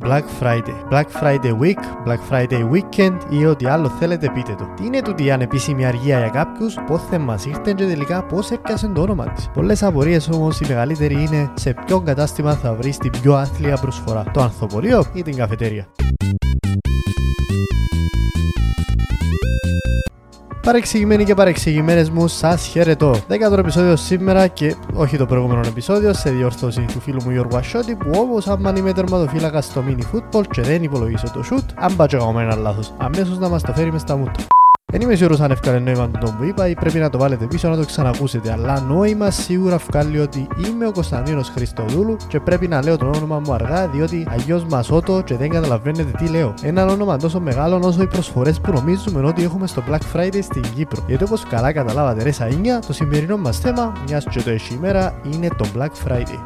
Black Friday, Black Friday Week, Black Friday Weekend ή ό,τι άλλο θέλετε πείτε το. Τι είναι τούτη η ανεπίσημη αργία για κάποιους, πότε μας ήρθε και τελικά πώς έπιασε το όνομα της. Πολλές απορίες όμως η μεγαλύτερη είναι σε ποιο κατάστημα θα βρεις την πιο άθλια προσφορά, το ανθοπολείο ή την καφετέρια. Παρεξηγημένοι και παρεξηγημένες μου, σας χαιρετώ. Δέκατο επεισόδιο σήμερα και όχι το προηγούμενο επεισόδιο σε διόρθωση του φίλου μου Γιώργου Ασιώτη που όπως άμα είμαι τερματοφύλακα στο mini football και δεν υπολογίσω το shoot, αν πάτσω εγώ με ένα λάθος, αμέσως να μας το φέρει μες στα μούτρα. Δεν είμαι σίγουρος αν ευκάλε νόημα τον που είπα ή πρέπει να το βάλετε πίσω να το ξανακούσετε, αλλά νόημα σίγουρα βγάλει ότι είμαι ο Κωνσταντίνος Χριστοδούλου και πρέπει να λέω το όνομα μου αργά διότι αγιώς μασότο και δεν καταλαβαίνετε τι λέω. Ένα όνομα τόσο μεγάλο όσο οι προσφορές που νομίζουμε ότι έχουμε στο Black Friday στην Κύπρο. Γιατί όπως καλά καταλάβατε ρε Σαΐνια, το σημερινό μας θέμα, μιας και το έχει ημέρα, είναι το Black Friday.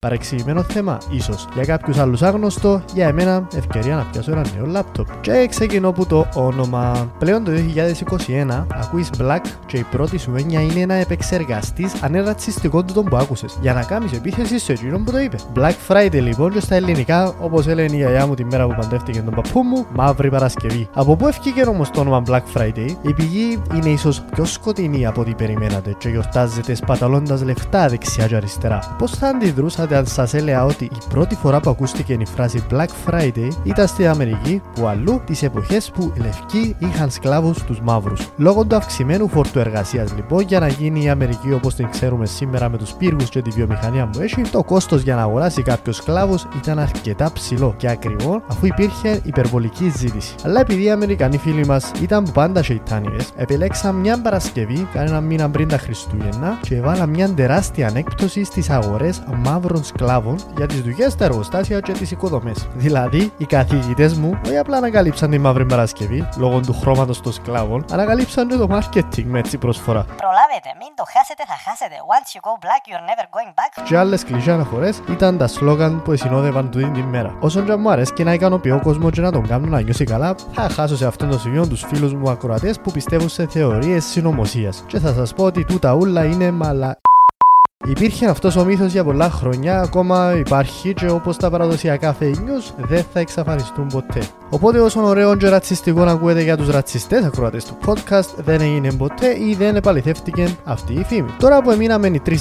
Παρεξηγημένο θέμα, ίσως. Για κάποιους άλλους άγνωστο, για εμένα ευκαιρία να πιάσω ένα νέο λάπτοπ. Και ξεκινώ που το όνομα. Πλέον το 2021 ακούεις Black και η πρώτη σου έννοια είναι να επεξεργαστείς αν είναι ρατσιστικό του τον που άκουσες. Για να κάνεις επίθεση σε εκείνον που το είπε. Black Friday λοιπόν και στα ελληνικά, όπως έλεγε η γιαγιά μου τη μέρα που παντρεύτηκε τον παππού μου, Μαύρη Παρασκευή. Από πού ευκήκε όμως το όνομα Black Friday, η πηγή είναι ίσως πιο σκοτεινή από ό,τι περιμένατε και γιορτάζεται σπαταλώντας λεφτά δεξιά και αριστερά. Πώς θα αντιδρούσατε αν σας έλεγα ότι η πρώτη φορά που ακούστηκε η φράση Black Friday ήταν στην Αμερική, που αλλού τις εποχές που οι λευκοί είχαν σκλάβους τους μαύρους. Λόγω του αυξημένου φόρτου εργασίας λοιπόν, για να γίνει η Αμερική όπως την ξέρουμε σήμερα με τους πύργους και τη βιομηχανία που έχει, το κόστος για να αγοράσει κάποιος σκλάβου ήταν αρκετά ψηλό και ακριβό αφού υπήρχε υπερβολική ζήτηση. Αλλά επειδή οι Αμερικανοί φίλοι μας ήταν που πάντα σεϊτάνιε, επιλέξαν μια Παρασκευή, κανένα μήνα πριν τα Χριστούγεννα, και έβαλα μια τεράστια ανέκπτωση στι αγορές μαύρων σκλάβων για τις δουλειές στα εργοστάσια και τις οικοδομές. Δηλαδή, οι καθηγητές μου όχι απλά ανακαλύψαν τη μαύρη Παρασκευή λόγω του χρώματος των σκλάβων, ανακαλύψαν και το marketing με έτσι προσφορά. Προλάβετε, μην το χάσετε, θα χάσετε. Once you go black, you're never going back. Και άλλες κλεισέ αναφορές ήταν τα σλόγαν που συνόδευαν τούτη την ημέρα. Όσον και μου αρέσει και να ικανοποιώ κόσμο και να τον κάνουν να νιώσει καλά, θα χάσω σε αυτόν το σημείο τους φίλους μου ακροατές που πιστεύουν σε θεωρίες συνωμοσίας. Και θα σας πω ότι τούτα ούλα είναι μαλα. Υπήρχε αυτός ο μύθος για πολλά χρόνια, ακόμα υπάρχει και όπως τα παραδοσιακά fake news δεν θα εξαφανιστούν ποτέ. Οπότε, όσο ωραίο και ρατσιστικό να ακούετε για τους ρατσιστές ακροατές του podcast, δεν έγινε ποτέ ή δεν επαληθεύτηκε αυτή η φήμη. Τώρα που εμείναμε οι 3-4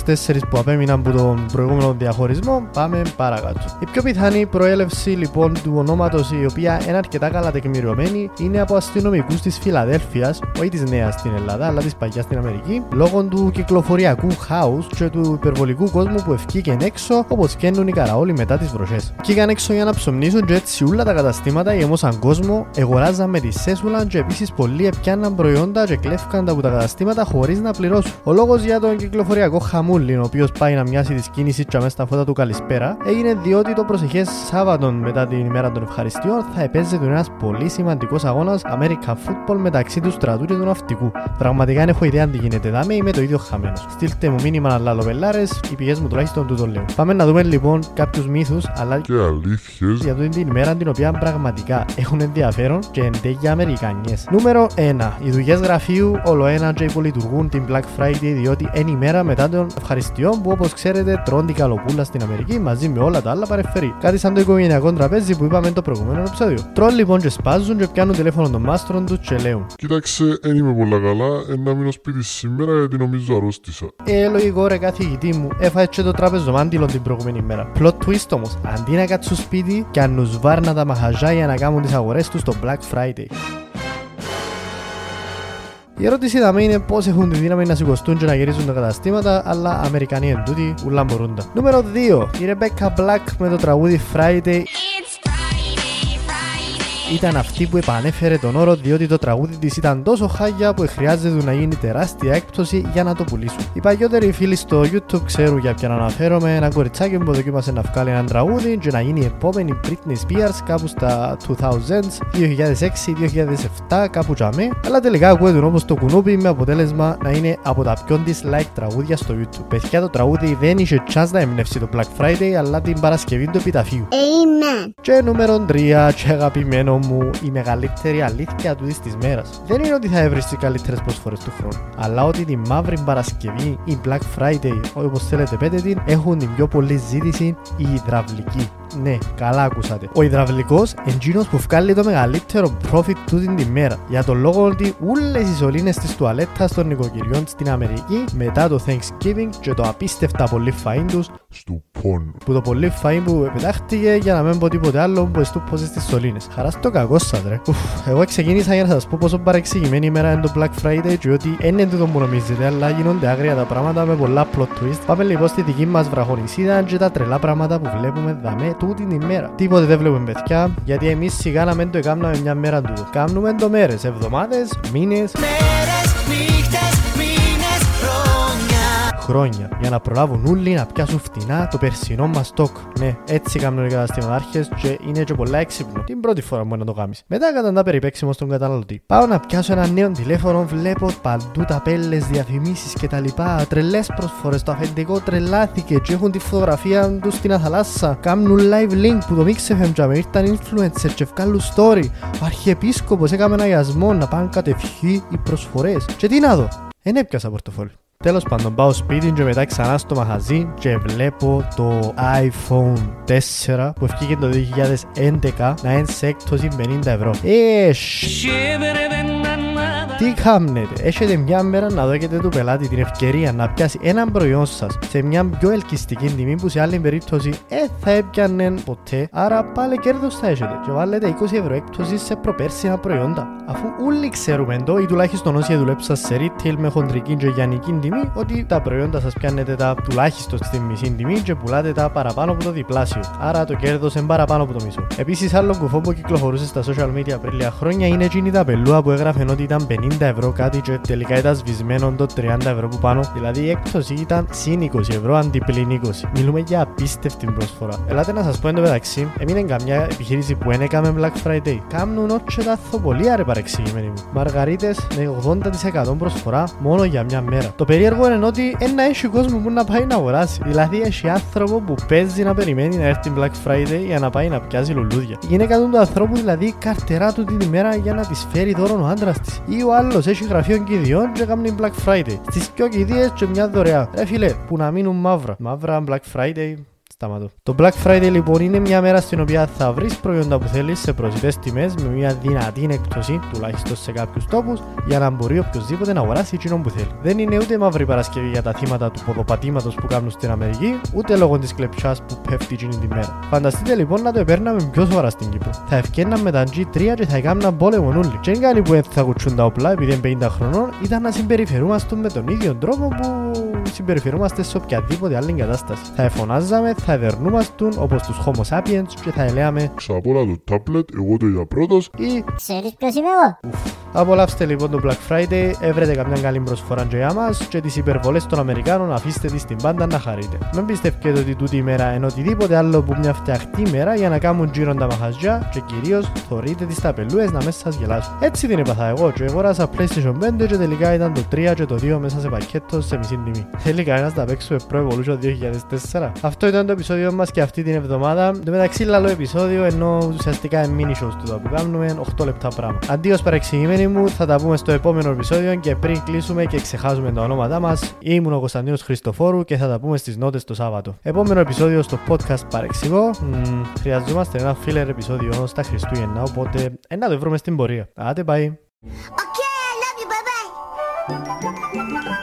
που απέμειναν από τον προηγούμενο διαχωρισμό, πάμε παρακάτω. Η πιο πιθανή προέλευση λοιπόν του ονόματος, η οποία είναι αρκετά καλά τεκμηριωμένη, είναι από αστυνομικούς της Φιλαδέλφιας, όχι της νέας στην Ελλάδα, αλλά της παλιά στην Αμερική, λόγω του κυκλοφοριακού χάους και του υπερβολικού κόσμου που ευκήκαν έξω όπως καίνουν οι καραόλοι μετά τις βροχές. Κήκαν έξω για να ψωμνήσουν και έτσι όλα τα καταστήματα γεμώσαν κόσμο, εγοράζαν με τη σέσουλα και επίσης πολλοί επιάναν προϊόντα και κλέφκαν τα από τα καταστήματα χωρίς να πληρώσουν. Ο λόγος για τον κυκλοφοριακό χαμούλιν, ο οποίος πάει να μοιάσει της κίνησης και στα φώτα του καλησπέρα, έγινε διότι το προσεχές Σάββατο μετά την ημέρα των ευχαριστειών θα επέζεται ένας πολύ σημαντικός αγώνας American Football μεταξύ του στρατού και του ναυτικού. Πραγματικά δεν έχω ιδέα αν τι γίνεται δάμε, είμαι το ίδιο χαμένος. Στείλτε μου μήνυμα να λαλοπελάρε, οι πηγές μου τουλάχιστον του το λέω. Πάμε να δούμε λοιπόν κάποιους μύθους αλλά και αλήθειες για την ημέρα την οποία πραγματικά έχουν ενδιαφέρον και εντέγια Αμερικανιές. Νούμερο 1. Οι δουλειές γραφείου όλο ένα και υπολειτουργούν την Black Friday διότι είναι η μέρα μετά των ευχαριστειών που όπως ξέρετε τρώνε την καλοπούλα στην Αμερική μαζί με όλα τα άλλα παρεφερή. Κάτι σαν το οικογενειακό τραπέζι που είπαμε το προηγούμενο επεισόδιο. Τρώνε λοιπόν και σπάζουν και πιάνουν τηλέφωνο των μάστρων τους και λέουν. Κοίταξε, δεν είμαι πολλά καλά, να μείνω σπίτι σήμερα γιατί νομίζω αρρώστησα. Ε, λογικό ρε καθηγητή μου, έφαγε και το τραπεζομάντιλο την προηγούμενη μέρα. Plot twist όμως, αντί να κάτσουν σπίτι και αν βάρνα τα μαχαζά για να κάνουν τις αγορές τους στο Black Friday. Η ερώτηση θα είναι πώς έχουν τη δύναμη να σηκωστούν και να γυρίζουν τα καταστήματα, αλλά Αμερικανοί εν τούτοι, ούλα μπορούν τα. Νούμερο 2. Η Rebecca Black με το τραγούδι Friday ήταν αυτή που επανέφερε τον όρο διότι το τραγούδι της ήταν τόσο χάγια που χρειάζεται να γίνει τεράστια έκπτωση για να το πουλήσουν. Οι παλιότεροι φίλοι στο YouTube ξέρουν για ποιον αναφέρομαι, ένα κοριτσάκι που δοκίμασε να βγάλει ένα τραγούδι και να γίνει η επόμενη Britney Spears κάπου στα 2000s, 2006-2007, κάπου τζαμί, αλλά τελικά ακούεται όμως το κουνούπι με αποτέλεσμα να είναι από τα πιο dislike τραγούδια στο YouTube. Παιδιά το τραγούδι δεν είχε chance να εμπνεύσει το Black Friday, αλλά την Παρασκευή του επιταφείου. Amen. Και νούμερο 3, και αγαπημένο μου η μεγαλύτερη αλήθεια του της μέρας. Δεν είναι ότι θα έβρεις τις καλύτερες προσφορές του χρόνου, αλλά ότι τη μαύρη Παρασκευή, η Black Friday, όπως θέλετε πέτε την, έχουν την πιο πολλή ζήτηση οι υδραυλικοί. Ναι, καλά ακούσατε. Ο υδραυλικός εντζήνο που βγάλει το μεγαλύτερο profit του την ημέρα. Για τον λόγο ότι όλε οι σωλήνες της τουαλέτας των νοικοκυριών στην Αμερική μετά το Thanksgiving και το απίστευτα πολύ φαΐν τους Στου πόνου. που το πολύ φαΐν που επιτάχτηκε για να μην πω τίποτε άλλο που εστούπωσες στις σωλήνες. Χαράς στο κακό σας ρε. Ουφ, εγώ ξεκίνησα για να σας πω πόσο παρεξηγημένη ημέρα είναι το Black Friday και ότι δεν είναι τούτο που νομίζετε αλλά γίνονται άγρια τα πράγματα με πολλά plot twist. Πάμε λοιπόν στη δική μας βραχονισίδα και τα τρελά πράγματα που βλέπουμε δαμέ τούτη την ημέρα. Τίποτε δεν βλέπουμε παιδιά γιατί εμείς σιγά να μην το έκαναμε μια μέρα τούτο. Κάνουμε το μέρες, εβδομάδες, μήνες, χρόνια για να προλάβουν όλοι να πιάσουν φτηνά το περσινό μας στόκ. Ναι, έτσι κάνουν οι καταστηματάρχε και είναι και πολλά έξυπνο. Την πρώτη φορά μπορεί να το κάνεις. Μετά καταντά περιπέξιμο στον καταναλωτή. Πάω να πιάσω ένα νέο τηλέφωνο, βλέπω παντού ταπέλε, διαφημίσεις κτλ. Τρελές προσφορές. Το αφεντικό τρελάθηκε και έχουν τη φωτογραφία τους στην αθαλάσσα. Κάνουν live link που το Mix FM τζαμε. Ήρθαν influencer και βγάλουν story. Ο αρχιεπίσκοπος έκαμε ένα γιασμό να πάνε κατευχή οι προσφορές. Και τι να δω. Δεν έπιασα πορτοφόλι. Τέλος πάντων πάω σπίτι και μετά ξανά στο μαγαζί και βλέπω το iPhone 4 που βγήκε το 2011 να είναι σε έκπτωση 50 ευρώ. Ε, σ- τι κάνετε, έχετε μια μέρα να δώσετε του πελάτη την ευκαιρία να πιάσει έναν προϊόν σας σε μια πιο ελκυστική τιμή που σε άλλη περίπτωση δεν θα έπιανε ποτέ, άρα πάλι κέρδος θα έχετε. Και βάλετε 20 ευρώ έκπτωση σε προπέρσινα προϊόντα. Αφού όλοι ξέρουμε εδώ, ή τουλάχιστον όσοι δουλέψαν σε retail με χοντρική και γιανική τιμή, ότι τα προϊόντα σας πιάνετε τα τουλάχιστον στη μισή τιμή και πουλάτε τα παραπάνω από το διπλάσιο. Άρα το κέρδος είναι παραπάνω από το μισό. Επίσης, άλλο κουφό που κυκλοφορούσε στα social media πριν λίγα χρόνια είναι εκείνη τα πελούα που έγραφε ότι ήταν 50 ευρώ κάτι και τελικά ήταν σβησμένο το 30 ευρώ που πάνω. Δηλαδή η έκπτωση ήταν συν 20 ευρώ αντί πλην 20. Μιλούμε για απίστευτη προσφορά. Ελάτε να σας πω εντωμεταξύ, έμεινε καμιά επιχείρηση που δεν έκαμε Black Friday. Κάμνουν όχι τα θοπολία ρε παρεξηγημένοι μου. Μαργαρίτες με 80% προσφορά μόνο για μια μέρα. Το περίεργο είναι ότι ένα έχει κόσμο που να πάει να αγοράσει. Δηλαδή έχει άνθρωπο που παίζει να περιμένει να έρθει Black Friday για να πάει να πιάσει λουλούδια. Η γυναίκα του ανθρώπου δηλαδή καρτερά του την ημέρα για να της φέρει δώρο ο άντρας της. Ή ο άλλος έχει γραφείο κηδιών και κάνει Black Friday. Στις πιο κηδείες και μια δωρεά. Ρε φίλε, που να μείνουν μαύρα. Μαύρα Black Friday. Σταματώ. Το Black Friday λοιπόν είναι μια μέρα στην οποία θα βρεις προϊόντα που θέλεις σε προσιτές τιμές με μια δυνατή έκπτωση, τουλάχιστον σε κάποιους τόπους, για να μπορεί οποιοδήποτε να αγοράσει εκείνο που θέλει. Δεν είναι ούτε μαύρη Παρασκευή για τα θύματα του ποδοπατήματος που κάνουν στην Αμερική, ούτε λόγω της κλεψιάς που πέφτει εκείνη τη μέρα. Φανταστείτε λοιπόν να το επέρναμε πιο σοβαρά στην Κύπρο. Θα ευκαιρναν με τα G3 και θα έκαναν πόλεμο όλοι. Και δεν κάνει που δεν θα κουτσούν τα όπλα επειδή είναι 50 χρονών, ήταν να συμπεριφερούμαστε με τον ίδιο τρόπο που συμπεριφερούμαστε σε οποιαδήποτε άλλη κατάσταση. Θα εφωνάζαμε, θα εδερνούμαστε όπως τους Homo sapiens και θα ελέαμε Ξαπόλα το τάπλετ, εγώ το είδα πρώτος. ή Ξέρεις ποιος είμαι εγώ; Απολαύστε λοιπόν το Black Friday, έβρετε καμιά καλή προσφορά και για μας και τις υπερβολές των Αμερικάνων αφήστε τις στην πάντα να χαρείτε. Μην πιστεύετε ότι τούτη η μέρα είναι οτιδήποτε άλλο που μια φτιαχτή μέρα για να κάνουν γύρω τα μαχαζιά και κυρίως θωρείτε τις ταπελούες να μέσα σας γελάσουν. Έτσι την έπαθα εγώ και αγόρασα PlayStation 5 και τελικά ήταν το 3 και το 2 μέσα σε πακέτο σε μισή τιμή. Θέλει κανένας να παίξουμε Pro Evolution 2004. Αυτό ήταν το επεισόδιο μας και αυτή την εβδομάδα. Το μεταξύ λαλό επεισόδιο ενώ ουσιαστικά είναι mini shows του που κάνουμε 8 λεπτά πράγμα. Αντίος παρεξηγημένοι μου, θα τα πούμε στο επόμενο επεισόδιο και πριν κλείσουμε και ξεχάσουμε τα ονόματά μας, ήμουν ο Κωνσταντίνος Χριστοφόρου και θα τα πούμε στις νότες το Σάββατο. Επόμενο επεισόδιο στο podcast Παρεξηγώ. Μ, χρειαζόμαστε ένα filler επεισόδιο στα Χριστούγεννα, οπότε ε, να το βρούμε στην πορεία. Άντε, bye. Okay, I love you, bye bye.